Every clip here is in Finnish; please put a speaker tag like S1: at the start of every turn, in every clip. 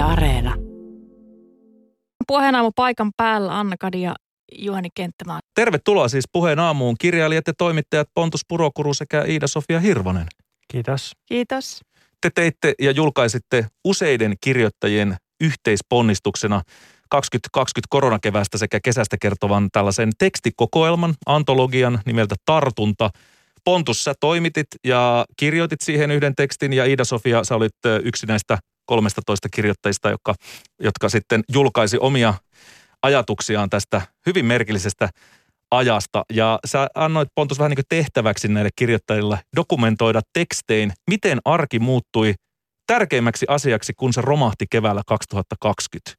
S1: Yle Areena. Puheen aamu paikan päällä Anna Kadi ja Juhani Kenttämaa.
S2: Tervetuloa siis puheen aamuun kirjailijat ja toimittajat Pontus Purokuru sekä Iida-Sofia Hirvonen.
S3: Kiitos.
S1: Kiitos.
S2: Te teitte ja julkaisitte useiden kirjoittajien yhteisponnistuksena 2020 koronakevästä sekä kesästä kertovan tällaisen tekstikokoelman, antologian nimeltä Tartunta. Pontus, sä toimitit ja kirjoitit siihen yhden tekstin ja Iida-Sofia, sä olit yksi näistä 13 kirjoittajista, jotka, jotka sitten julkaisi omia ajatuksiaan tästä hyvin merkillisestä ajasta. Ja sä annoit Pontus vähän niin kuin tehtäväksi näille kirjoittajille dokumentoida tekstein, miten arki muuttui tärkeimmäksi asiaksi, kun se romahti keväällä 2020.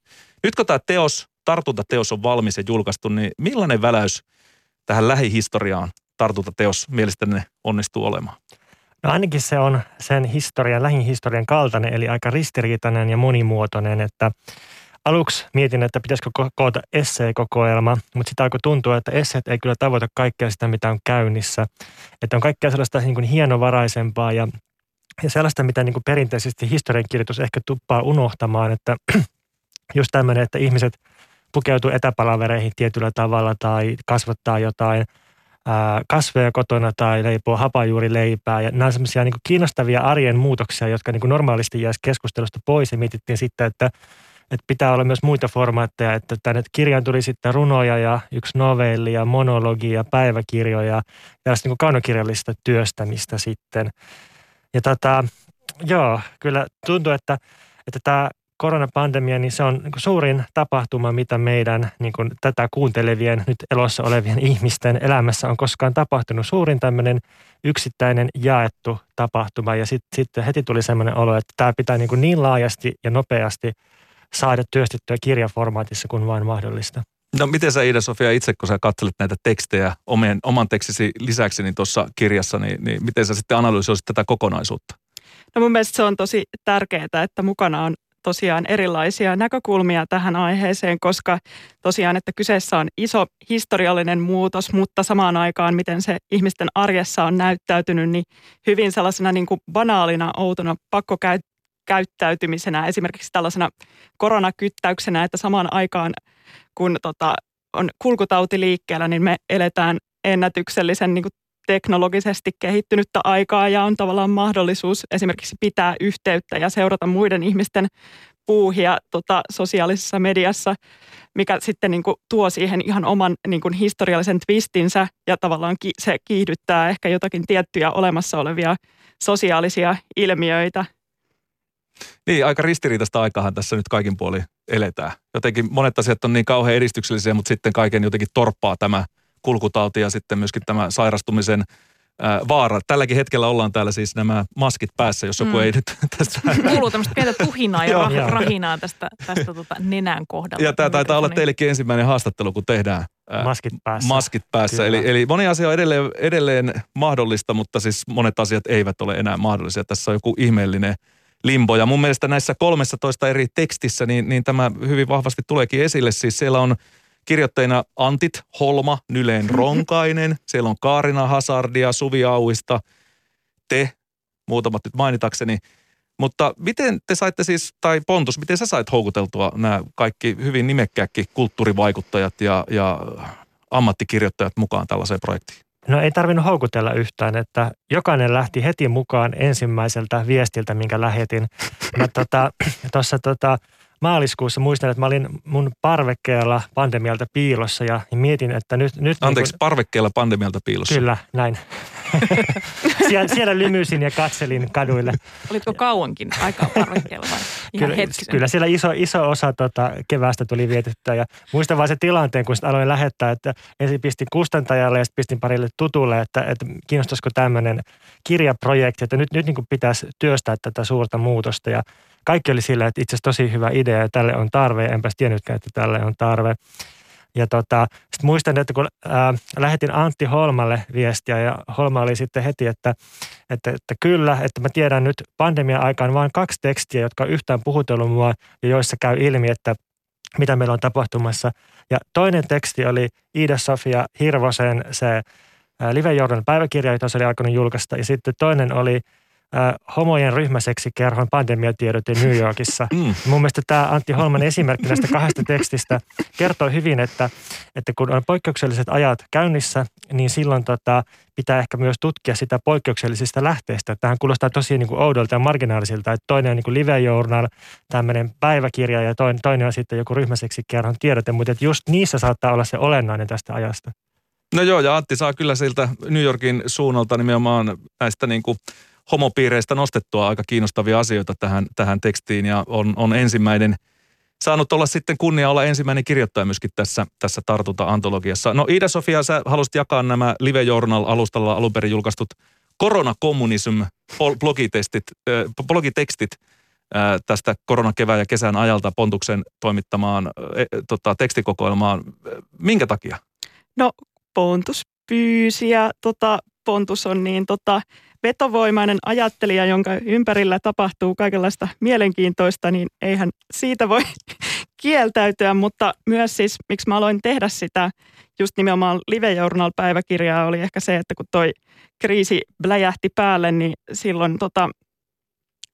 S2: Nyt kun tämä teos, tartuntateos on valmis ja julkaistu, niin millainen väläys tähän lähihistoriaan tartuntateos mielestäni onnistuu olemaan?
S3: No ainakin se on sen historian, lähihistorian kaltainen, eli aika ristiriitainen ja monimuotoinen, että aluksi mietin, että pitäisikö koota esseekokoelma, mutta sitten alkoi tuntua, että esseet ei kyllä tavoita kaikkea sitä, mitä on käynnissä. Että on kaikkea sellaista niin kuin hienovaraisempaa ja, ja sellaista, mitä niin kuin perinteisesti historiankirjoitus ehkä tuppaa unohtamaan, että just tämmöinen, että ihmiset pukeutuu etäpalavereihin tietyllä tavalla tai kasvattaa jotain – kasveja kotona tai leipoo hapajuurileipää. Ja nämä on semmoisia niin kiinnostavia arjen muutoksia, jotka niin kuin normaalisti jäisi keskustelusta pois. Ja mietittiin sitten, että, että pitää olla myös muita formaatteja, että tänne kirjaan tuli sitten runoja ja yksi novelli ja monologi ja päiväkirjoja ja tällaista niin kaunokirjallista työstämistä sitten. Ja tota, joo, kyllä tuntuu, että, että tämä koronapandemia, niin se on niin suurin tapahtuma, mitä meidän niin kuin tätä kuuntelevien, nyt elossa olevien ihmisten elämässä on koskaan tapahtunut. Suurin tämmöinen yksittäinen jaettu tapahtuma ja sitten sit heti tuli semmoinen olo, että tämä pitää niin, kuin niin laajasti ja nopeasti saada työstettyä kirjaformaatissa kuin vain mahdollista.
S2: No miten sä Ida-Sofia itse, kun sä katselit näitä tekstejä omien, oman tekstisi lisäksi niin tuossa kirjassa, niin, niin miten sä sitten analysoisit tätä kokonaisuutta?
S4: No mun mielestä se on tosi tärkeää, että mukana on tosiaan erilaisia näkökulmia tähän aiheeseen, koska tosiaan, että kyseessä on iso historiallinen muutos, mutta samaan aikaan, miten se ihmisten arjessa on näyttäytynyt, niin hyvin sellaisena niin kuin banaalina, outona pakkokäyttäytymisenä, esimerkiksi tällaisena koronakyttäyksenä, että samaan aikaan, kun tota, on kulkutauti liikkeellä, niin me eletään ennätyksellisen niin kuin teknologisesti kehittynyttä aikaa ja on tavallaan mahdollisuus esimerkiksi pitää yhteyttä ja seurata muiden ihmisten puuhia tota, sosiaalisessa mediassa, mikä sitten niin kuin, tuo siihen ihan oman niin kuin, historiallisen twistinsä ja tavallaan ki- se kiihdyttää ehkä jotakin tiettyjä olemassa olevia sosiaalisia ilmiöitä.
S2: Niin, aika ristiriitaista aikahan tässä nyt kaikin puolin eletään. Jotenkin monet asiat on niin kauhean edistyksellisiä, mutta sitten kaiken jotenkin torppaa tämä – kulkutauti ja sitten myöskin tämä sairastumisen vaara. Tälläkin hetkellä ollaan täällä siis nämä maskit päässä, jos joku mm. ei nyt tästä...
S1: Kuuluu tämmöistä pientä tuhinaa ja rah- rahinaa tästä, tästä tota nenän kohdalla.
S2: Ja tämä taitaa olla teillekin ensimmäinen haastattelu, kun tehdään
S3: maskit päässä.
S2: Maskit päässä. Eli, eli moni asia on edelleen, edelleen mahdollista, mutta siis monet asiat eivät ole enää mahdollisia. Tässä on joku ihmeellinen limbo. Ja mun mielestä näissä 13 eri tekstissä, niin, niin tämä hyvin vahvasti tuleekin esille. Siis siellä on Kirjoittajina Antit Holma, Nyleen Ronkainen, siellä on Kaarina Hasardia, Suvi Auista, te, muutamat nyt mainitakseni. Mutta miten te saitte siis, tai Pontus, miten sä sait houkuteltua nämä kaikki hyvin nimekkääkin kulttuurivaikuttajat ja, ja ammattikirjoittajat mukaan tällaiseen projektiin?
S3: No ei tarvinnut houkutella yhtään, että jokainen lähti heti mukaan ensimmäiseltä viestiltä, minkä lähetin. Mä tota, tuossa tota, maaliskuussa muistan, että mä olin mun parvekkeella pandemialta piilossa ja mietin, että nyt... nyt
S2: Anteeksi, niin kun,
S3: parvekkeella
S2: pandemialta piilossa?
S3: Kyllä, näin. siellä, siellä lymysin ja katselin kaduille.
S1: Olitko kauankin aikaa parvekkeella vai
S3: ihan kyllä, kyllä siellä iso, iso osa tota, kevästä tuli vietettyä ja muistan vaan se tilanteen, kun aloin lähettää, että ensin pistin kustantajalle ja sitten pistin parille tutulle, että, että kiinnostaisiko tämmöinen kirjaprojekti, että nyt, nyt niin pitäisi työstää tätä suurta muutosta ja kaikki oli sillä, että itse asiassa tosi hyvä idea ja tälle on tarve. Enpäs tiennytkään, että tälle on tarve. Ja tota, sitten muistan, että kun ää, lähetin Antti Holmalle viestiä ja Holma oli sitten heti, että, että, että kyllä, että mä tiedän nyt pandemian aikaan vain kaksi tekstiä, jotka on yhtään puhutellut mua ja joissa käy ilmi, että mitä meillä on tapahtumassa. Ja toinen teksti oli Iida-Sofia Hirvosen se Live Jordan päiväkirja, jota se oli alkanut julkaista. Ja sitten toinen oli äh, homojen ryhmäseksikerhon pandemiatiedote New Yorkissa. Mm. Mun mielestä tämä Antti Holman esimerkki näistä kahdesta tekstistä kertoo hyvin, että, että kun on poikkeukselliset ajat käynnissä, niin silloin tota, pitää ehkä myös tutkia sitä poikkeuksellisista lähteistä. Tähän kuulostaa tosi niin kuin oudolta ja marginaalisilta, että toinen on niin kuin live journal, tämmöinen päiväkirja ja toinen, toinen on sitten joku ryhmäseksikerhon tiedote, mutta että just niissä saattaa olla se olennainen tästä ajasta.
S2: No joo, ja Antti saa kyllä siltä New Yorkin suunnalta nimenomaan näistä niin kuin homopiireistä nostettua aika kiinnostavia asioita tähän, tähän tekstiin ja on, on ensimmäinen saanut olla sitten kunnia olla ensimmäinen kirjoittaja myöskin tässä, tässä tartunta-antologiassa. No Iida-Sofia, sä halusit jakaa nämä Live Journal-alustalla alun perin julkaistut koronakommunism blogitestit, äh, blogitekstit äh, tästä koronakevään ja kesän ajalta Pontuksen toimittamaan äh, tota, tekstikokoelmaan. Minkä takia?
S4: No Pontus pyysi ja tota, Pontus on niin tota, vetovoimainen ajattelija, jonka ympärillä tapahtuu kaikenlaista mielenkiintoista, niin eihän siitä voi kieltäytyä, mutta myös siis miksi mä aloin tehdä sitä just nimenomaan Live Journal-päiväkirjaa oli ehkä se, että kun toi kriisi bläjähti päälle, niin silloin tota,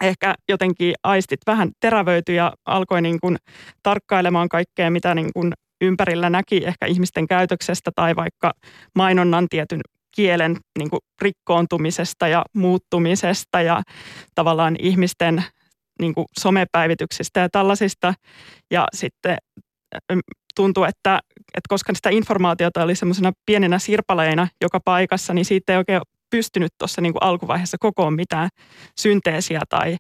S4: ehkä jotenkin aistit vähän terävöityi ja alkoi niin kuin tarkkailemaan kaikkea, mitä niin kuin ympärillä näki ehkä ihmisten käytöksestä tai vaikka mainonnan tietyn kielen niin kuin rikkoontumisesta ja muuttumisesta ja tavallaan ihmisten niin kuin somepäivityksistä ja tällaisista. Ja sitten tuntuu, että, että koska sitä informaatiota oli semmoisena pienenä sirpaleina joka paikassa, niin siitä ei oikein pystynyt tuossa niin alkuvaiheessa kokoon mitään synteesiä tai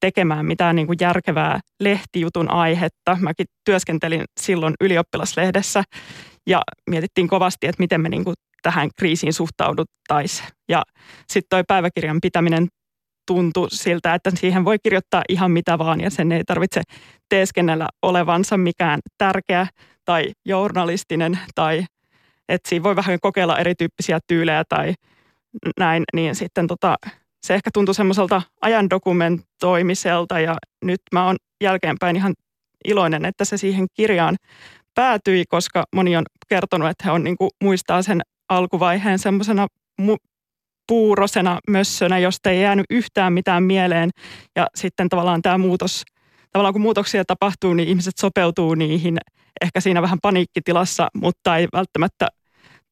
S4: tekemään mitään niin kuin järkevää lehtijutun aihetta. Mäkin työskentelin silloin ylioppilaslehdessä ja mietittiin kovasti, että miten me niin kuin tähän kriisiin suhtauduttaisiin. Ja sitten toi päiväkirjan pitäminen tuntui siltä, että siihen voi kirjoittaa ihan mitä vaan ja sen ei tarvitse teeskennellä olevansa mikään tärkeä tai journalistinen tai että siinä voi vähän kokeilla erityyppisiä tyylejä tai näin, niin sitten tota, se ehkä tuntui semmoiselta ajan dokumentoimiselta ja nyt mä oon jälkeenpäin ihan iloinen, että se siihen kirjaan päätyi, koska moni on kertonut, että he on niin kuin, muistaa sen alkuvaiheen semmoisena mu- puurosena mössönä, josta ei jäänyt yhtään mitään mieleen. Ja sitten tavallaan tämä muutos, tavallaan kun muutoksia tapahtuu, niin ihmiset sopeutuu niihin ehkä siinä vähän paniikkitilassa, mutta ei välttämättä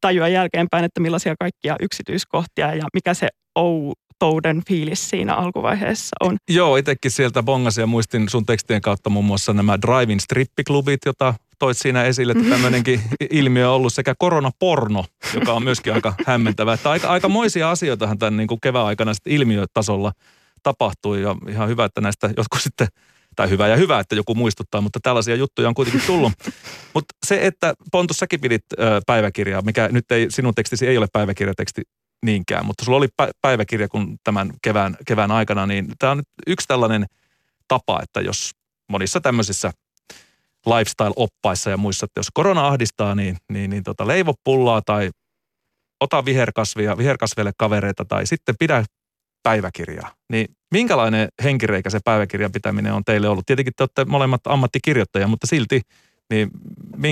S4: tajua jälkeenpäin, että millaisia kaikkia yksityiskohtia ja mikä se outouden fiilis siinä alkuvaiheessa on.
S2: Joo, itsekin sieltä bongasin ja muistin sun tekstien kautta muun muassa nämä drive-in strippiklubit, jota toit siinä esille, että tämmöinenkin ilmiö on ollut sekä koronaporno, joka on myöskin aika hämmentävä. Että aika, aika moisia asioitahan tämän niin kuin kevään aikana sitten ilmiötasolla tapahtui ja ihan hyvä, että näistä jotkut sitten tai hyvä ja hyvä, että joku muistuttaa, mutta tällaisia juttuja on kuitenkin tullut. mutta se, että Pontus, säkin pidit päiväkirjaa, mikä nyt ei, sinun tekstisi ei ole päiväkirjateksti niinkään, mutta sulla oli päiväkirja kun tämän kevään, kevään aikana, niin tämä on nyt yksi tällainen tapa, että jos monissa tämmöisissä lifestyle-oppaissa ja muissa, että jos korona ahdistaa, niin, niin, niin tota, leivo pullaa tai ota viherkasvia, viherkasveille kavereita tai sitten pidä päiväkirjaa. Niin minkälainen henkireikä se päiväkirjan pitäminen on teille ollut? Tietenkin te olette molemmat ammattikirjoittajia, mutta silti niin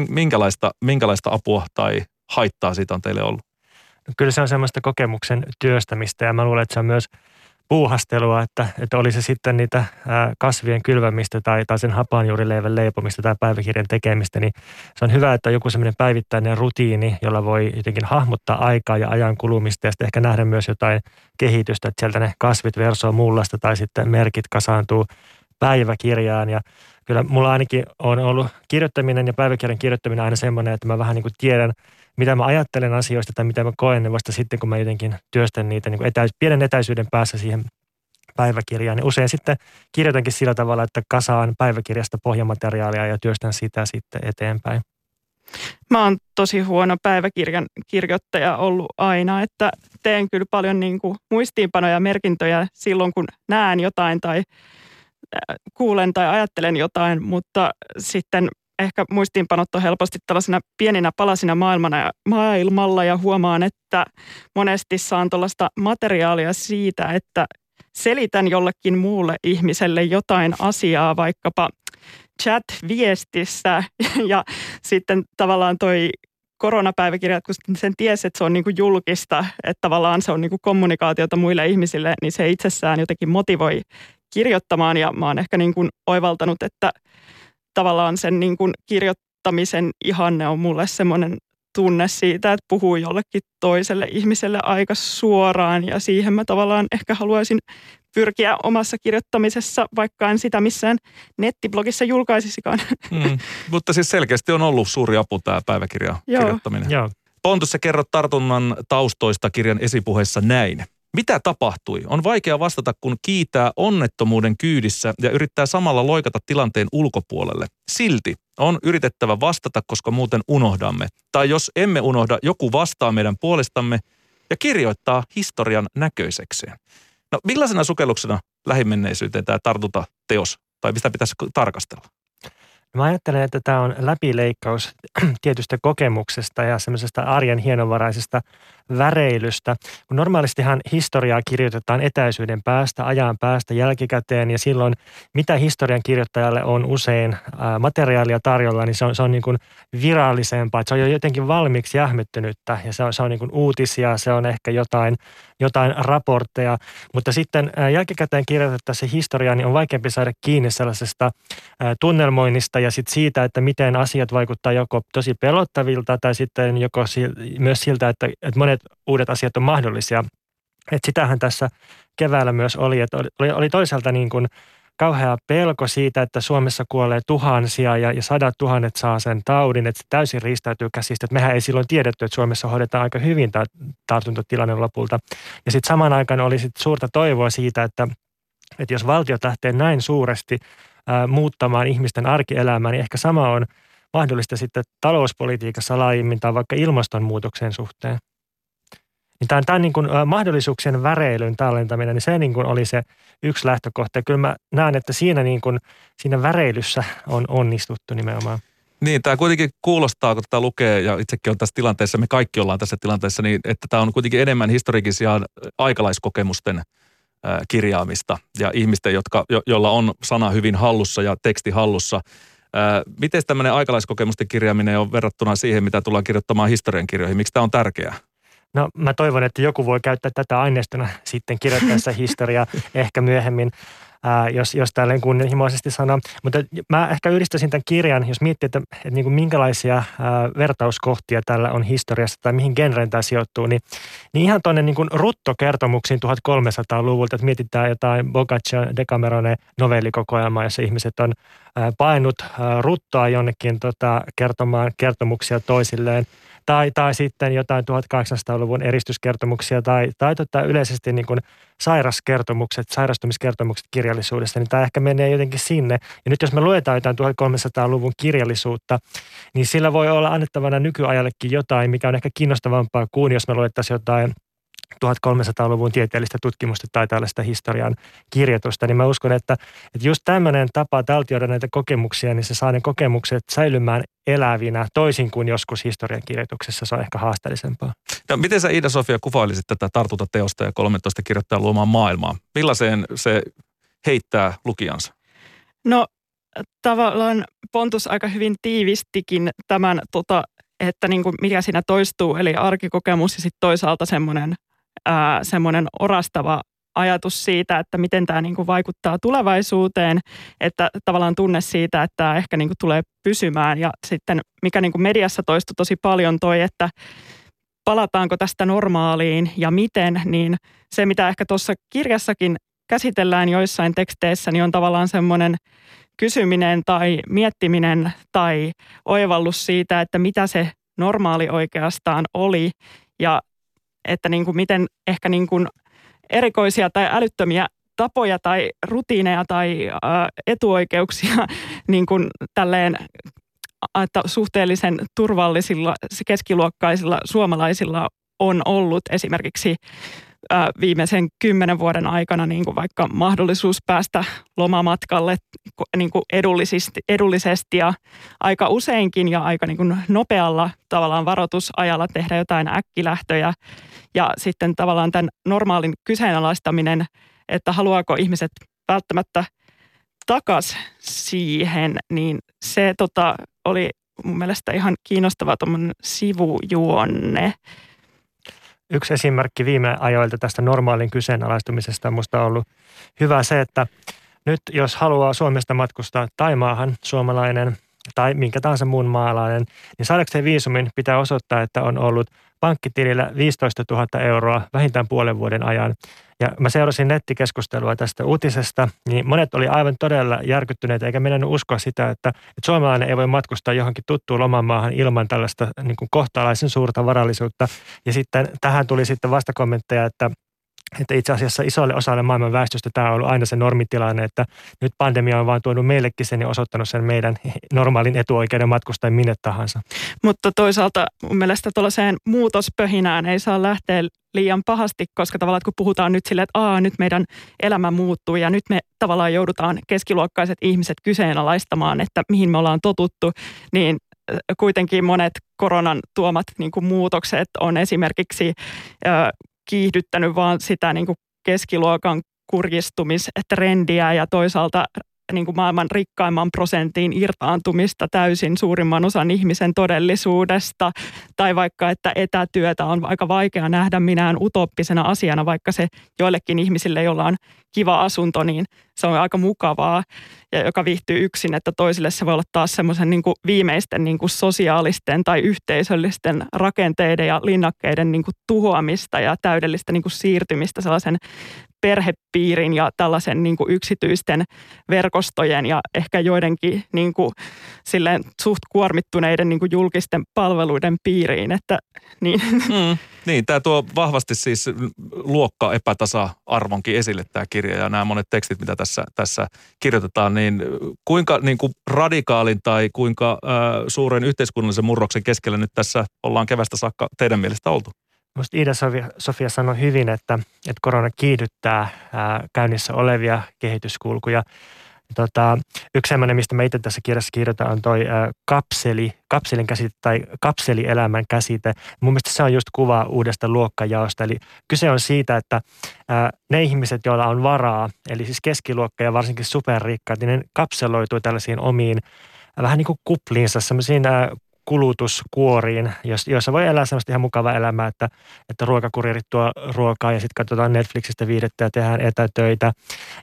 S2: minkälaista, minkälaista apua tai haittaa siitä on teille ollut?
S3: Kyllä se on semmoista kokemuksen työstämistä ja mä luulen, että se on myös – puuhastelua, että, että oli se sitten niitä kasvien kylvämistä tai, tai sen hapanjuurileivän leipomista tai päiväkirjan tekemistä, niin se on hyvä, että on joku semmoinen päivittäinen rutiini, jolla voi jotenkin hahmottaa aikaa ja ajan kulumista ja sitten ehkä nähdä myös jotain kehitystä, että sieltä ne kasvit versoo mullasta tai sitten merkit kasaantuu päiväkirjaan. Ja kyllä mulla ainakin on ollut kirjoittaminen ja päiväkirjan kirjoittaminen aina semmoinen, että mä vähän niin kuin tiedän, mitä mä ajattelen asioista tai mitä mä koen niin vasta sitten, kun mä jotenkin työstän niitä niin etäis, pienen etäisyyden päässä siihen päiväkirjaan. Niin usein sitten kirjoitankin sillä tavalla, että kasaan päiväkirjasta pohjamateriaalia ja työstän sitä sitten eteenpäin.
S4: Mä oon tosi huono päiväkirjan kirjoittaja ollut aina, että teen kyllä paljon niin kuin muistiinpanoja ja merkintöjä silloin, kun näen jotain tai kuulen tai ajattelen jotain, mutta sitten ehkä muistiinpanot on helposti tällaisena pieninä palasina maailmana ja maailmalla ja huomaan, että monesti saan tuollaista materiaalia siitä, että selitän jollekin muulle ihmiselle jotain asiaa vaikkapa chat-viestissä ja sitten tavallaan toi koronapäiväkirjat, kun sen tiesi, että se on niin kuin julkista, että tavallaan se on niin kuin kommunikaatiota muille ihmisille, niin se itsessään jotenkin motivoi kirjoittamaan. Ja mä oon ehkä niin kuin oivaltanut, että tavallaan sen niin kuin kirjoittamisen ihanne on mulle semmoinen tunne siitä, että puhuu jollekin toiselle ihmiselle aika suoraan ja siihen mä tavallaan ehkä haluaisin pyrkiä omassa kirjoittamisessa, vaikka en sitä missään nettiblogissa julkaisisikaan. Mm,
S2: mutta siis selkeästi on ollut suuri apu tämä päiväkirja kirjoittaminen. Joo. Pontus, sä kerrot tartunnan taustoista kirjan esipuheessa näin. Mitä tapahtui? On vaikea vastata, kun kiitää onnettomuuden kyydissä ja yrittää samalla loikata tilanteen ulkopuolelle. Silti on yritettävä vastata, koska muuten unohdamme. Tai jos emme unohda, joku vastaa meidän puolestamme ja kirjoittaa historian näköisekseen. No millaisena sukelluksena lähimenneisyyteen tämä tartuta teos, tai mistä pitäisi tarkastella?
S3: Mä ajattelen, että tämä on läpileikkaus tietystä kokemuksesta ja semmoisesta arjen hienovaraisesta väreilystä. Normaalistihan historiaa kirjoitetaan etäisyyden päästä, ajan päästä, jälkikäteen ja silloin mitä historian kirjoittajalle on usein materiaalia tarjolla, niin se on, se on niin kuin virallisempaa. Se on jo jotenkin valmiiksi jähmettynyttä ja se on, se on niin kuin uutisia, se on ehkä jotain, jotain raportteja. Mutta sitten jälkikäteen kirjoitettaessa historiaa, niin on vaikeampi saada kiinni sellaisesta tunnelmoinnista ja sitten siitä, että miten asiat vaikuttaa joko tosi pelottavilta tai sitten joko myös siltä, että monet uudet asiat on mahdollisia. Et sitähän tässä keväällä myös oli, että oli, oli toisaalta niin kuin kauhea pelko siitä, että Suomessa kuolee tuhansia ja, ja sadat tuhannet saa sen taudin, että se täysin riistäytyy käsistä. Että mehän ei silloin tiedetty, että Suomessa hoidetaan aika hyvin tämä tartuntatilanne lopulta. Ja sitten samaan aikaan oli sit suurta toivoa siitä, että, että jos valtio lähtee näin suuresti ää, muuttamaan ihmisten arkielämää, niin ehkä sama on mahdollista sitten talouspolitiikassa laajemmin tai vaikka ilmastonmuutoksen suhteen. Niin tämä, tämä niin kuin, mahdollisuuksien väreilyn tallentaminen, niin se niin kuin oli se yksi lähtökohta. Ja kyllä mä näen, että siinä, niin kuin, siinä väreilyssä on onnistuttu nimenomaan.
S2: Niin, tämä kuitenkin kuulostaa, kun tätä lukee, ja itsekin on tässä tilanteessa, me kaikki ollaan tässä tilanteessa, niin että tämä on kuitenkin enemmän historikisia aikalaiskokemusten kirjaamista ja ihmisten, jotka, jo, joilla on sana hyvin hallussa ja teksti hallussa. miten tämmöinen aikalaiskokemusten kirjaaminen on verrattuna siihen, mitä tullaan kirjoittamaan historiankirjoihin? Miksi tämä on tärkeää?
S3: No mä toivon, että joku voi käyttää tätä aineistona sitten kirjoittaessa historiaa ehkä myöhemmin, ää, jos, jos tälleen kunnianhimoisesti sanoo. Mutta mä ehkä yhdistäisin tämän kirjan, jos miettii, että, että niin kuin minkälaisia ää, vertauskohtia tällä on historiassa tai mihin genreen tämä sijoittuu, niin, niin ihan tuonne niin kuin ruttokertomuksiin 1300-luvulta, että mietitään jotain Boccaccio Decamerone novellikokoelmaa, jossa ihmiset on ää, painut ää, ruttoa jonnekin tota, kertomaan kertomuksia toisilleen – tai, tai sitten jotain 1800-luvun eristyskertomuksia tai, tai tota yleisesti niin kuin sairaskertomukset, sairastumiskertomukset kirjallisuudessa, niin tämä ehkä menee jotenkin sinne. Ja nyt jos me luetaan jotain 1300-luvun kirjallisuutta, niin sillä voi olla annettavana nykyajallekin jotain, mikä on ehkä kiinnostavampaa kuin jos me luettaisiin jotain 1300-luvun tieteellistä tutkimusta tai tällaista historian kirjoitusta, niin mä uskon, että, että just tämmöinen tapa taltioida näitä kokemuksia, niin se saa ne kokemukset säilymään elävinä, toisin kuin joskus historian kirjoituksessa se on ehkä haasteellisempaa.
S2: No, miten sä Ida-Sofia kuvailisit tätä teosta ja 13 kirjoittaa luomaan maailmaa? Millaiseen se heittää lukijansa?
S4: No tavallaan Pontus aika hyvin tiivistikin tämän, tota, että niin kuin mikä siinä toistuu, eli arkikokemus ja sitten toisaalta semmoinen ää, semmoinen orastava ajatus siitä, että miten tämä niin kuin vaikuttaa tulevaisuuteen, että tavallaan tunne siitä, että tämä ehkä niin kuin tulee pysymään. Ja sitten mikä niin kuin mediassa toistui tosi paljon toi, että palataanko tästä normaaliin ja miten, niin se mitä ehkä tuossa kirjassakin käsitellään joissain teksteissä, niin on tavallaan semmoinen kysyminen tai miettiminen tai oivallus siitä, että mitä se normaali oikeastaan oli. Ja että niin kuin miten ehkä niin kuin erikoisia tai älyttömiä tapoja tai rutiineja tai etuoikeuksia niin kuin tälleen että suhteellisen turvallisilla keskiluokkaisilla suomalaisilla on ollut. Esimerkiksi viimeisen kymmenen vuoden aikana niin kuin vaikka mahdollisuus päästä lomamatkalle niin kuin edullisesti, edullisesti ja aika useinkin ja aika niin kuin nopealla tavallaan varoitusajalla tehdä jotain äkkilähtöjä. Ja sitten tavallaan tämän normaalin kyseenalaistaminen, että haluaako ihmiset välttämättä takas siihen, niin se tota, oli mun mielestä ihan kiinnostava sivujuonne.
S3: Yksi esimerkki viime ajoilta tästä normaalin kyseenalaistumisesta. On minusta ollut hyvä se, että nyt jos haluaa Suomesta matkustaa Taimaahan suomalainen tai minkä tahansa muun maalainen, niin saadakseen viisumin pitää osoittaa, että on ollut pankkitilillä 15 000 euroa vähintään puolen vuoden ajan. Ja mä seurasin nettikeskustelua tästä uutisesta, niin monet oli aivan todella järkyttyneitä, eikä meidän uskoa sitä, että, että suomalainen ei voi matkustaa johonkin tuttuun lomamaahan ilman tällaista niin kuin kohtalaisen suurta varallisuutta. Ja sitten tähän tuli sitten vastakommentteja, että että itse asiassa isolle osalle maailman väestöstä tämä on ollut aina se normitilanne, että nyt pandemia on vaan tuonut meillekin sen ja osoittanut sen meidän normaalin etuoikeuden matkustaa minne tahansa.
S4: Mutta toisaalta mun mielestä tuollaiseen muutospöhinään ei saa lähteä liian pahasti, koska tavallaan kun puhutaan nyt silleen, että Aa, nyt meidän elämä muuttuu ja nyt me tavallaan joudutaan keskiluokkaiset ihmiset kyseenalaistamaan, että mihin me ollaan totuttu, niin kuitenkin monet koronan tuomat niin kuin muutokset on esimerkiksi kiihdyttänyt vaan sitä niin kuin keskiluokan kurjistumistrendiä ja toisaalta niin kuin maailman rikkaimman prosentin irtaantumista täysin suurimman osan ihmisen todellisuudesta. Tai vaikka, että etätyötä on aika vaikea nähdä minään utoppisena asiana, vaikka se joillekin ihmisille, joilla on kiva asunto, niin se on aika mukavaa ja joka viihtyy yksin, että toisille se voi olla taas semmoisen niin viimeisten niin kuin sosiaalisten tai yhteisöllisten rakenteiden ja linnakkeiden niin kuin tuhoamista ja täydellistä niin kuin siirtymistä sellaisen perhepiirin ja tällaisen niin kuin yksityisten verkostojen ja ehkä joidenkin niin kuin, silleen suht kuormittuneiden niin kuin julkisten palveluiden piiriin. Että, niin. Mm,
S2: niin, tämä tuo vahvasti siis luokka epätasa-arvonkin esille tämä kirja ja nämä monet tekstit, mitä tässä, tässä kirjoitetaan, niin kuinka niin kuin radikaalin tai kuinka äh, suuren yhteiskunnallisen murroksen keskellä nyt tässä ollaan kevästä saakka teidän mielestä oltu?
S3: Minusta Iida Sofia, sanoi hyvin, että, että korona kiihdyttää ää, käynnissä olevia kehityskulkuja. Tota, yksi sellainen, mistä mä itse tässä kirjassa kirjoitan, on toi ää, kapseli, kapselin käsite tai kapselielämän käsite. Mun mielestä se on just kuva uudesta luokkajaosta. Eli kyse on siitä, että ää, ne ihmiset, joilla on varaa, eli siis keskiluokka ja varsinkin superrikkaat, niin ne kapseloituu tällaisiin omiin vähän niin kuin kupliinsa, semmoisiin kulutuskuoriin, joissa voi elää sellaista ihan mukavaa elämää, että, että ruokakuririt tuo ruokaa ja sitten katsotaan Netflixistä viidettä ja tehdään etätöitä.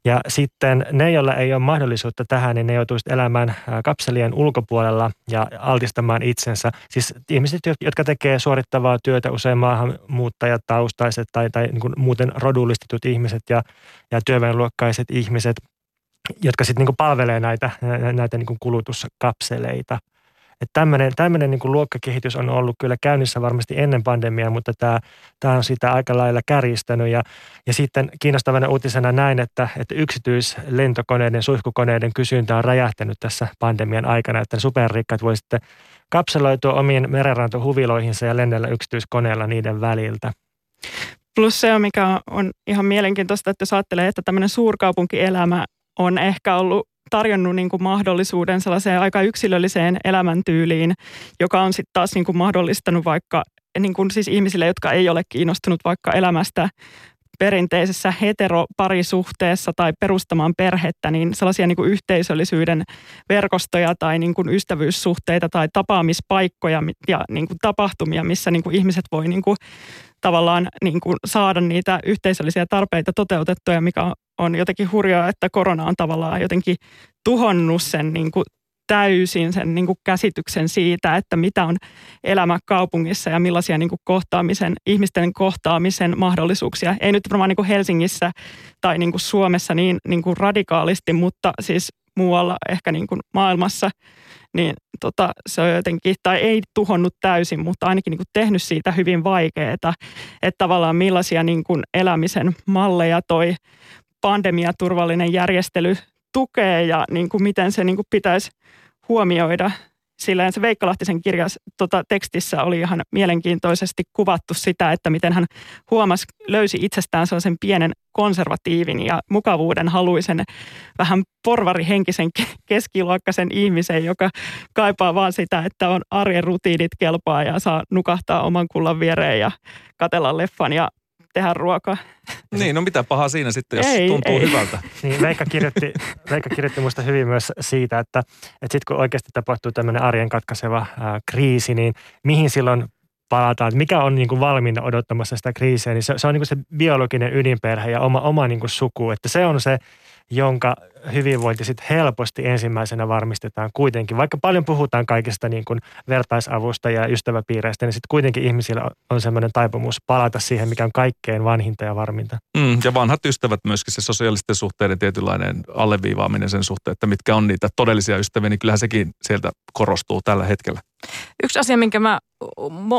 S3: Ja sitten ne, joilla ei ole mahdollisuutta tähän, niin ne joutuisivat elämään kapselien ulkopuolella ja altistamaan itsensä. Siis ihmiset, jotka tekee suorittavaa työtä, usein maahanmuuttajataustaiset tai, tai niin kuin muuten rodullistetut ihmiset ja, ja työväenluokkaiset ihmiset, jotka sitten niin palvelee näitä, näitä niin kulutuskapseleita – että tämmöinen, tämmöinen niin kuin luokkakehitys on ollut kyllä käynnissä varmasti ennen pandemiaa, mutta tämä, tämä on sitä aika lailla kärjistänyt. Ja, ja sitten kiinnostavana uutisena näin, että, että yksityislentokoneiden, suihkukoneiden kysyntä on räjähtänyt tässä pandemian aikana, että superrikkaat voi sitten kapseloitua omiin merenrantohuviloihinsa ja lennellä yksityiskoneella niiden väliltä.
S4: Plus se, mikä on ihan mielenkiintoista, että jos ajattelee, että tämmöinen suurkaupunkielämä on ehkä ollut tarjonnut niin kuin mahdollisuuden sellaiseen aika yksilölliseen elämäntyyliin, joka on sitten taas niin kuin mahdollistanut vaikka niin kuin siis ihmisille, jotka ei ole kiinnostunut vaikka elämästä perinteisessä heteroparisuhteessa tai perustamaan perhettä, niin sellaisia niin kuin yhteisöllisyyden verkostoja tai niin kuin ystävyyssuhteita tai tapaamispaikkoja ja niin kuin tapahtumia, missä niin kuin ihmiset voi niin kuin tavallaan niin kuin saada niitä yhteisöllisiä tarpeita toteutettua, mikä on jotenkin hurjaa, että korona on tavallaan jotenkin tuhonnut sen niin kuin täysin sen niin kuin käsityksen siitä, että mitä on elämä kaupungissa ja millaisia niin kuin kohtaamisen, ihmisten kohtaamisen mahdollisuuksia. Ei nyt varmaan niin kuin Helsingissä tai niin kuin Suomessa niin, niin kuin radikaalisti, mutta siis muualla ehkä niin kuin maailmassa, niin tota, se on jotenkin, tai ei tuhonnut täysin, mutta ainakin niin kuin tehnyt siitä hyvin vaikeaa, että tavallaan millaisia niin kuin elämisen malleja toi pandemiaturvallinen järjestely tukee ja niin kuin miten se niin kuin pitäisi huomioida. Sillä se Veikka Lahtisen kirjas tota, tekstissä oli ihan mielenkiintoisesti kuvattu sitä, että miten hän huomasi, löysi itsestään sellaisen pienen konservatiivin ja mukavuuden haluisen vähän porvarihenkisen keskiluokkaisen ihmisen, joka kaipaa vaan sitä, että on arjen rutiinit kelpaa ja saa nukahtaa oman kullan viereen ja katella leffan ja tehdä ruokaa.
S2: Niin, no mitä pahaa siinä sitten, jos ei, tuntuu ei. hyvältä.
S3: Niin, Veikka kirjoitti, Veikka kirjoitti musta hyvin myös siitä, että, että sitten kun oikeasti tapahtuu tämmöinen arjen katkaiseva ää, kriisi, niin mihin silloin palataan, että mikä on niin kuin valmiina odottamassa sitä kriisiä, niin se, se on niin kuin se biologinen ydinperhe ja oma, oma niin kuin suku, että se on se, jonka hyvinvointi sitten helposti ensimmäisenä varmistetaan kuitenkin. Vaikka paljon puhutaan kaikista niin kuin vertaisavusta ja ystäväpiireistä, niin sitten kuitenkin ihmisillä on semmoinen taipumus palata siihen, mikä on kaikkein vanhinta ja varminta.
S2: Mm, ja vanhat ystävät myöskin se sosiaalisten suhteiden tietynlainen alleviivaaminen sen suhteen, että mitkä on niitä todellisia ystäviä, niin kyllähän sekin sieltä korostuu tällä hetkellä.
S1: Yksi asia, minkä mä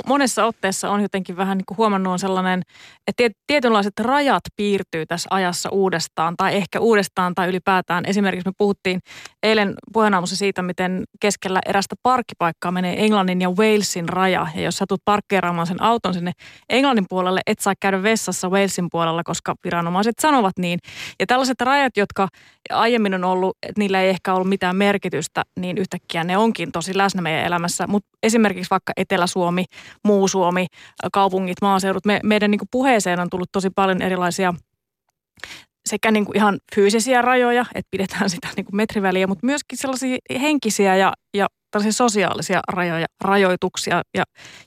S1: monessa otteessa on jotenkin vähän niin kuin huomannut on sellainen, että tietynlaiset rajat piirtyy tässä ajassa uudestaan tai ehkä uudestaan tai ylipäätään. Esimerkiksi me puhuttiin eilen puheenaamussa siitä, miten keskellä erästä parkkipaikkaa menee Englannin ja Walesin raja. Ja jos sä tulet parkkeeraamaan sen auton sinne Englannin puolelle, et saa käydä vessassa Walesin puolella, koska viranomaiset sanovat niin. Ja tällaiset rajat, jotka aiemmin on ollut, että niillä ei ehkä ollut mitään merkitystä, niin yhtäkkiä ne onkin tosi läsnä meidän elämässä. Mutta esimerkiksi vaikka Etelä-Suomi, muu Suomi, kaupungit, maaseudut, me, meidän niin puheeseen on tullut tosi paljon erilaisia sekä niin kuin ihan fyysisiä rajoja, että pidetään sitä niin kuin metriväliä, mutta myöskin sellaisia henkisiä ja, ja sosiaalisia rajoja, rajoituksia, ja,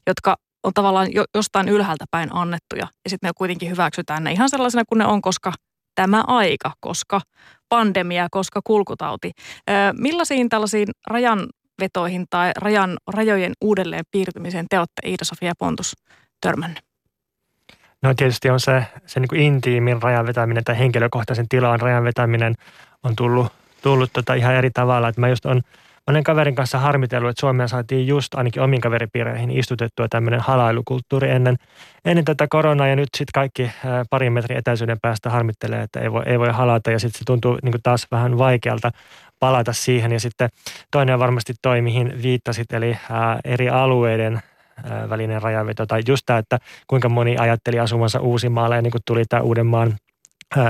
S1: jotka on tavallaan jo, jostain ylhäältä päin annettuja. Ja sitten me kuitenkin hyväksytään ne ihan sellaisena kuin ne on, koska tämä aika, koska pandemia, koska kulkutauti. Ö, millaisiin tällaisiin rajanvetoihin tai rajan, rajojen uudelleen piirtymiseen te olette Iida-Sofia Pontus törmännyt?
S3: No tietysti on se, se niin kuin intiimin rajan vetäminen tai henkilökohtaisen tilan rajan vetäminen on tullut, tullut tota ihan eri tavalla. Että mä just on monen kaverin kanssa harmitellut, että Suomea saatiin just ainakin omiin kaveripiireihin istutettua tämmöinen halailukulttuuri ennen, ennen tätä koronaa. Ja nyt sitten kaikki parin metrin etäisyyden päästä harmittelee, että ei voi, ei voi halata. Ja sitten se tuntuu niin taas vähän vaikealta palata siihen. Ja sitten toinen on varmasti toi, mihin viittasit, eli ää, eri alueiden välinen rajanveto tai just tämä, että kuinka moni ajatteli asumansa Uusimaalle niin kuin tuli tämä Uudenmaan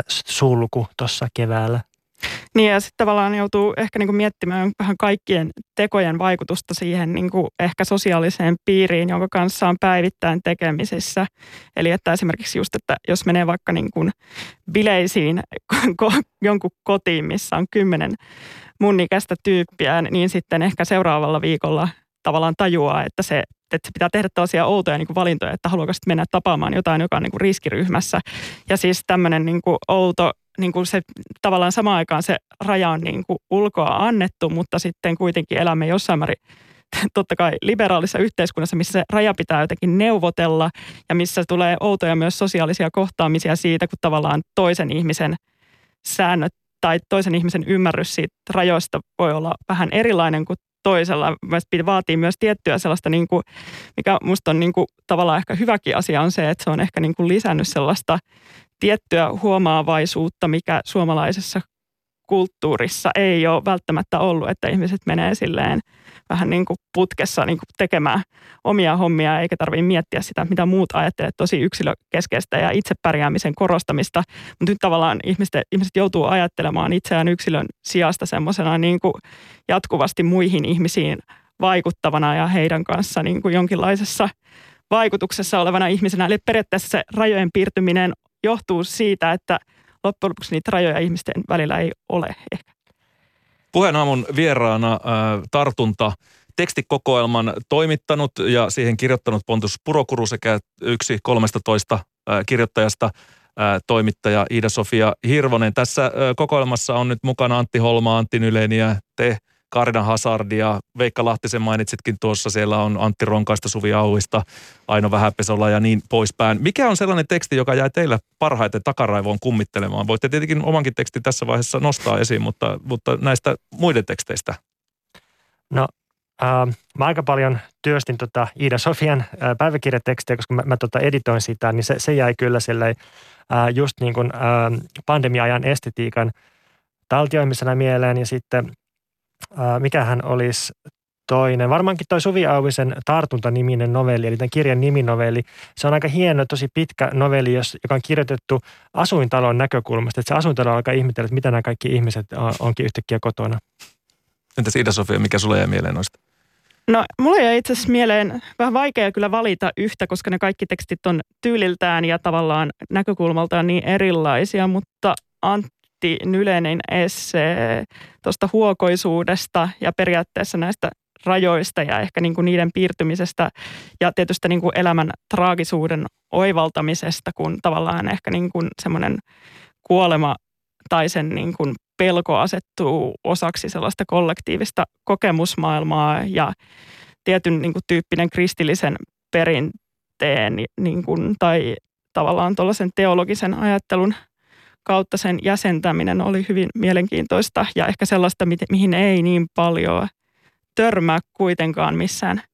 S3: sulku tuossa keväällä.
S4: Niin ja sitten tavallaan joutuu ehkä niin kuin miettimään vähän kaikkien tekojen vaikutusta siihen niin kuin ehkä sosiaaliseen piiriin, jonka kanssa on päivittäin tekemisissä. Eli että esimerkiksi just, että jos menee vaikka niin kuin bileisiin jonkun kotiin, missä on kymmenen mun ikäistä tyyppiä, niin sitten ehkä seuraavalla viikolla tavallaan tajuaa, että se että pitää tehdä tällaisia outoja niin kuin valintoja, että haluaako sitten mennä tapaamaan jotain, joka on niin kuin riskiryhmässä. Ja siis tämmöinen niin kuin outo, niin kuin se tavallaan samaan aikaan se raja on niin kuin ulkoa annettu, mutta sitten kuitenkin elämme jossain määrin totta kai liberaalissa yhteiskunnassa, missä se raja pitää jotenkin neuvotella ja missä tulee outoja myös sosiaalisia kohtaamisia siitä, kun tavallaan toisen ihmisen säännöt tai toisen ihmisen ymmärrys siitä rajoista voi olla vähän erilainen kuin toisella. Mielestäni vaatii myös tiettyä sellaista, niin kuin, mikä minusta on niin kuin, tavallaan ehkä hyväkin asia on se, että se on ehkä niin kuin lisännyt sellaista tiettyä huomaavaisuutta, mikä suomalaisessa kulttuurissa ei ole välttämättä ollut, että ihmiset menee silleen vähän niin kuin putkessa niin kuin tekemään omia hommia eikä tarvitse miettiä sitä, mitä muut ajattelee, tosi yksilökeskeistä ja itsepärjäämisen korostamista. Mutta nyt tavallaan ihmiset, ihmiset joutuu ajattelemaan itseään yksilön sijasta semmoisena niin kuin jatkuvasti muihin ihmisiin vaikuttavana ja heidän kanssa niin kuin jonkinlaisessa vaikutuksessa olevana ihmisenä. Eli periaatteessa se rajojen piirtyminen johtuu siitä, että loppujen lopuksi niitä rajoja ihmisten välillä ei ole ehkä.
S2: Puheen aamun vieraana äh, tartunta tekstikokoelman toimittanut ja siihen kirjoittanut Pontus Purokuru sekä yksi 13 äh, kirjoittajasta äh, toimittaja Iida-Sofia Hirvonen. Tässä äh, kokoelmassa on nyt mukana Antti Holma, Antti Nyleni ja te Karina Hazardia, Veikka Lahtisen mainitsitkin tuossa, siellä on Antti Ronkaista, Suvi Auista, Aino Vähäpesola ja niin poispäin. Mikä on sellainen teksti, joka jäi teillä parhaiten takaraivoon kummittelemaan? Voitte tietenkin omankin tekstin tässä vaiheessa nostaa esiin, mutta, mutta näistä muiden teksteistä.
S3: No äh, mä aika paljon työstin tota Iida Sofian äh, päiväkirjatekstiä, koska mä, mä tota editoin sitä, niin se, se jäi kyllä silleen, äh, just niin kuin äh, pandemia-ajan estetiikan taltioimisena mieleen ja sitten mikähän olisi toinen. Varmaankin toi Suvi Auvisen Tartunta-niminen novelli, eli tämän kirjan niminovelli. Se on aika hieno, tosi pitkä novelli, joka on kirjoitettu asuintalon näkökulmasta. Että se asuintalo alkaa ihmetellä, että mitä nämä kaikki ihmiset onkin yhtäkkiä kotona.
S2: Entä siitä Sofia, mikä sulle jäi mieleen noista?
S4: No, mulla jäi itse asiassa mieleen vähän vaikea kyllä valita yhtä, koska ne kaikki tekstit on tyyliltään ja tavallaan näkökulmaltaan niin erilaisia, mutta Antti Nylenin esse tuosta huokoisuudesta ja periaatteessa näistä rajoista ja ehkä niin kuin niiden piirtymisestä ja tietysti niin kuin elämän traagisuuden oivaltamisesta, kun tavallaan ehkä niin kuin semmoinen kuolema tai sen niin kuin pelko asettuu osaksi sellaista kollektiivista kokemusmaailmaa ja tietyn niin kuin tyyppinen kristillisen perinteen niin kuin, tai tavallaan tuollaisen teologisen ajattelun kautta sen jäsentäminen oli hyvin mielenkiintoista ja ehkä sellaista, mihin ei niin paljon törmää kuitenkaan missään –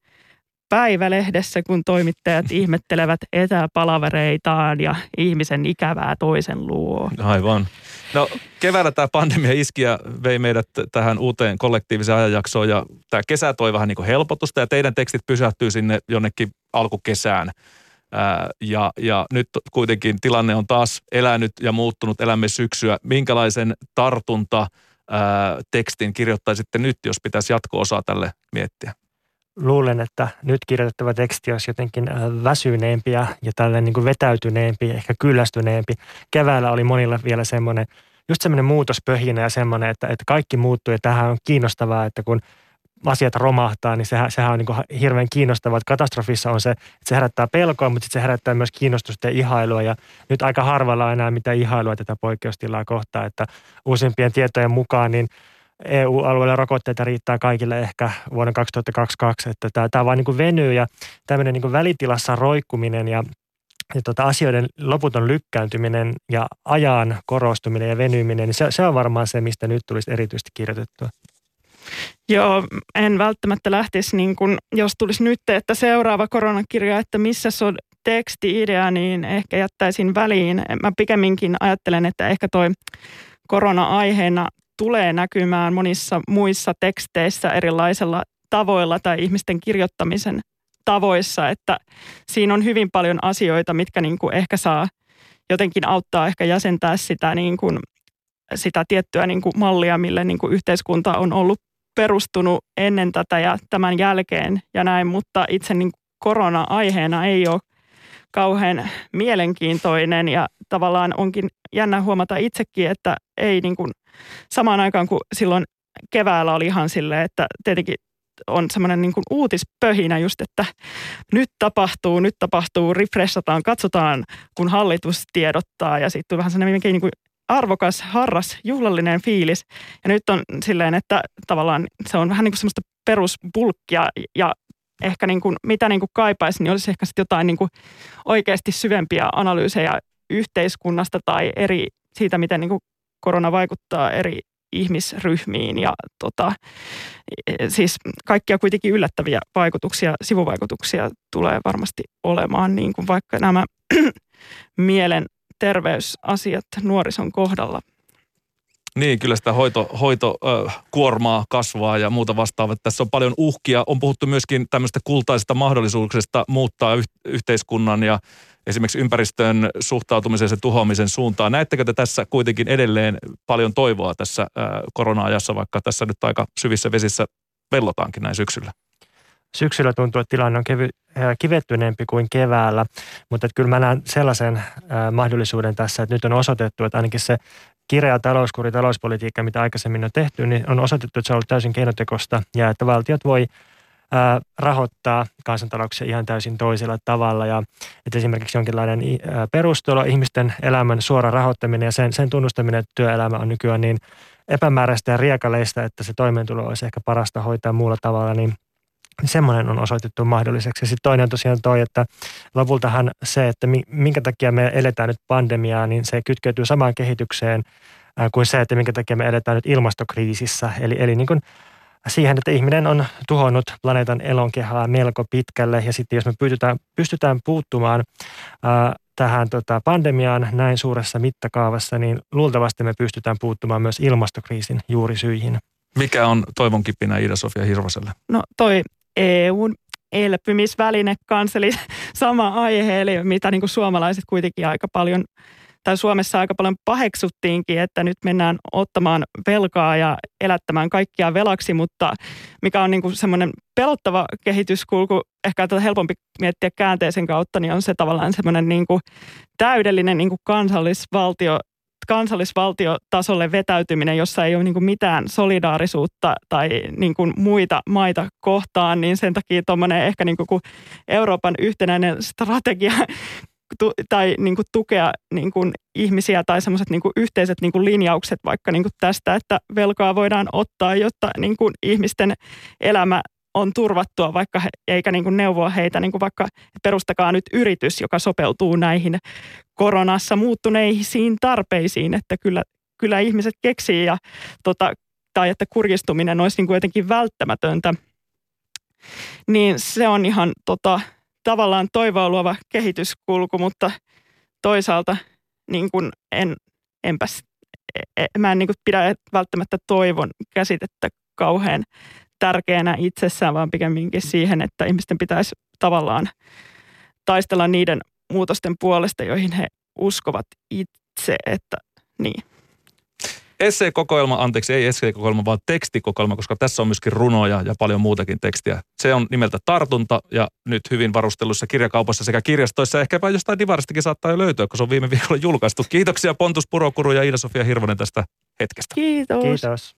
S4: päivälehdessä, kun toimittajat ihmettelevät etäpalavereitaan ja ihmisen ikävää toisen luo.
S2: Aivan. No keväällä tämä pandemia iski ja vei meidät tähän uuteen kollektiiviseen ajanjaksoon ja tämä kesä toi vähän niin kuin helpotusta ja teidän tekstit pysähtyy sinne jonnekin alkukesään. Ää, ja, ja nyt kuitenkin tilanne on taas elänyt ja muuttunut, elämme syksyä. Minkälaisen tartunta ää, tekstin kirjoittaisitte nyt, jos pitäisi jatko-osaa tälle miettiä?
S3: luulen, että nyt kirjoitettava teksti olisi jotenkin väsyneempi ja, ja tällainen niin vetäytyneempi, ehkä kyllästyneempi. Keväällä oli monilla vielä semmoinen, just semmoinen muutospöhinä ja semmoinen, että, että kaikki muuttuu ja tähän on kiinnostavaa, että kun asiat romahtaa, niin sehän, sehän on niin kuin hirveän kiinnostavaa. Että katastrofissa on se, että se herättää pelkoa, mutta se herättää myös kiinnostusta ja ihailua. Ja nyt aika harvalla enää mitään ihailua tätä poikkeustilaa kohtaan, että uusimpien tietojen mukaan niin – EU-alueella rokotteita riittää kaikille ehkä vuonna 2022, että tämä, tämä vaan niin kuin venyy ja tämmöinen niin kuin välitilassa roikkuminen ja, ja tota asioiden loputon lykkääntyminen ja ajan korostuminen ja venyminen, niin se, se on varmaan se, mistä nyt tulisi erityisesti kirjoitettua.
S4: Joo, en välttämättä lähtisi, niin kun, jos tulisi nyt, että seuraava koronakirja, että missä se on teksti-idea, niin ehkä jättäisin väliin. Mä pikemminkin ajattelen, että ehkä toi korona-aiheena tulee näkymään monissa muissa teksteissä erilaisilla tavoilla tai ihmisten kirjoittamisen tavoissa, että siinä on hyvin paljon asioita, mitkä niin kuin ehkä saa jotenkin auttaa ehkä jäsentää sitä, niin kuin, sitä tiettyä niin kuin mallia, mille niin kuin yhteiskunta on ollut perustunut ennen tätä ja tämän jälkeen ja näin, mutta itse niin korona-aiheena ei ole kauhean mielenkiintoinen. Ja tavallaan onkin jännä huomata itsekin, että ei niin kuin samaan aikaan kuin silloin keväällä oli ihan silleen, että tietenkin on semmoinen niin kuin uutispöhinä just, että nyt tapahtuu, nyt tapahtuu, refreshataan, katsotaan, kun hallitus tiedottaa. Ja sitten vähän semmoinen niin kuin arvokas, harras, juhlallinen fiilis. Ja nyt on silleen, että tavallaan se on vähän niin kuin semmoista perusbulkkia ja ehkä niin kuin, mitä niin kuin kaipaisin, niin olisi ehkä sitten jotain niin kuin oikeasti syvempiä analyysejä yhteiskunnasta tai eri siitä, miten niin kuin korona vaikuttaa eri ihmisryhmiin ja tota, siis kaikkia kuitenkin yllättäviä vaikutuksia, sivuvaikutuksia tulee varmasti olemaan, niin kuin vaikka nämä mielen terveysasiat nuorison kohdalla.
S2: Niin, kyllä sitä hoito, hoitokuormaa äh, kasvaa ja muuta vastaavaa. Tässä on paljon uhkia. On puhuttu myöskin tämmöistä kultaisesta mahdollisuuksesta muuttaa yh- yhteiskunnan ja esimerkiksi ympäristön suhtautumisen ja tuhoamisen suuntaan. Näettekö te tässä kuitenkin edelleen paljon toivoa tässä äh, korona-ajassa, vaikka tässä nyt aika syvissä vesissä vellotaankin näin syksyllä?
S3: Syksyllä tuntuu, että tilanne on kevy, kivettyneempi kuin keväällä, mutta että kyllä mä näen sellaisen mahdollisuuden tässä, että nyt on osoitettu, että ainakin se kireä talouskuri, talouspolitiikka, mitä aikaisemmin on tehty, niin on osoitettu, että se on ollut täysin keinotekosta ja että valtiot voi rahoittaa kansantalouksia ihan täysin toisella tavalla. Ja että esimerkiksi jonkinlainen perustulo, ihmisten elämän suora rahoittaminen ja sen, sen tunnustaminen, että työelämä on nykyään niin epämääräistä ja riekaleista, että se toimeentulo olisi ehkä parasta hoitaa muulla tavalla, niin semmoinen on osoitettu mahdolliseksi. Ja sitten toinen on tosiaan toi, että lopultahan se, että minkä takia me eletään nyt pandemiaa, niin se kytkeytyy samaan kehitykseen kuin se, että minkä takia me eletään nyt ilmastokriisissä. Eli, eli niin kuin siihen, että ihminen on tuhonnut planeetan elonkehää melko pitkälle ja sitten jos me pystytään, pystytään puuttumaan ää, tähän tota, pandemiaan näin suuressa mittakaavassa, niin luultavasti me pystytään puuttumaan myös ilmastokriisin juurisyihin.
S2: Mikä on toivon kipinä Ida-Sofia Hirvoselle?
S4: No toi EUn elpymisväline kanssa, eli sama aihe, eli mitä niin kuin suomalaiset kuitenkin aika paljon tai Suomessa aika paljon paheksuttiinkin, että nyt mennään ottamaan velkaa ja elättämään kaikkia velaksi, mutta mikä on niin kuin semmoinen pelottava kehityskulku, ehkä tätä helpompi miettiä käänteisen kautta, niin on se tavallaan semmoinen niin kuin täydellinen niin kuin kansallisvaltio kansallisvaltiotasolle vetäytyminen, jossa ei ole niin kuin mitään solidaarisuutta tai niin kuin muita maita kohtaan, niin sen takia tuommoinen ehkä niin kuin Euroopan yhtenäinen strategia tai niin kuin tukea niin kuin ihmisiä tai semmoiset niin yhteiset niin kuin linjaukset vaikka niin kuin tästä, että velkaa voidaan ottaa, jotta niin kuin ihmisten elämä on turvattua, vaikka he, eikä niin kuin neuvoa heitä, niin kuin vaikka perustakaa nyt yritys, joka sopeutuu näihin koronassa muuttuneisiin tarpeisiin, että kyllä, kyllä ihmiset keksii ja tota, tai että kurjistuminen olisi niin kuin jotenkin välttämätöntä, niin se on ihan tota, tavallaan toivoa luova kehityskulku, mutta toisaalta niin kuin en, enpäs, e, e, mä en niin kuin pidä välttämättä toivon käsitettä kauhean tärkeänä itsessään, vaan pikemminkin siihen, että ihmisten pitäisi tavallaan taistella niiden muutosten puolesta, joihin he uskovat itse, että niin.
S2: Esseekokoelma, anteeksi, ei esseekokoelma, vaan tekstikokoelma, koska tässä on myöskin runoja ja paljon muutakin tekstiä. Se on nimeltä Tartunta ja nyt hyvin varustellussa kirjakaupassa sekä kirjastoissa. Ehkäpä jostain divaristakin saattaa jo löytyä, kun se on viime viikolla julkaistu. Kiitoksia Pontus Purokuru ja Iida-Sofia Hirvonen tästä hetkestä.
S4: Kiitos.
S3: Kiitos.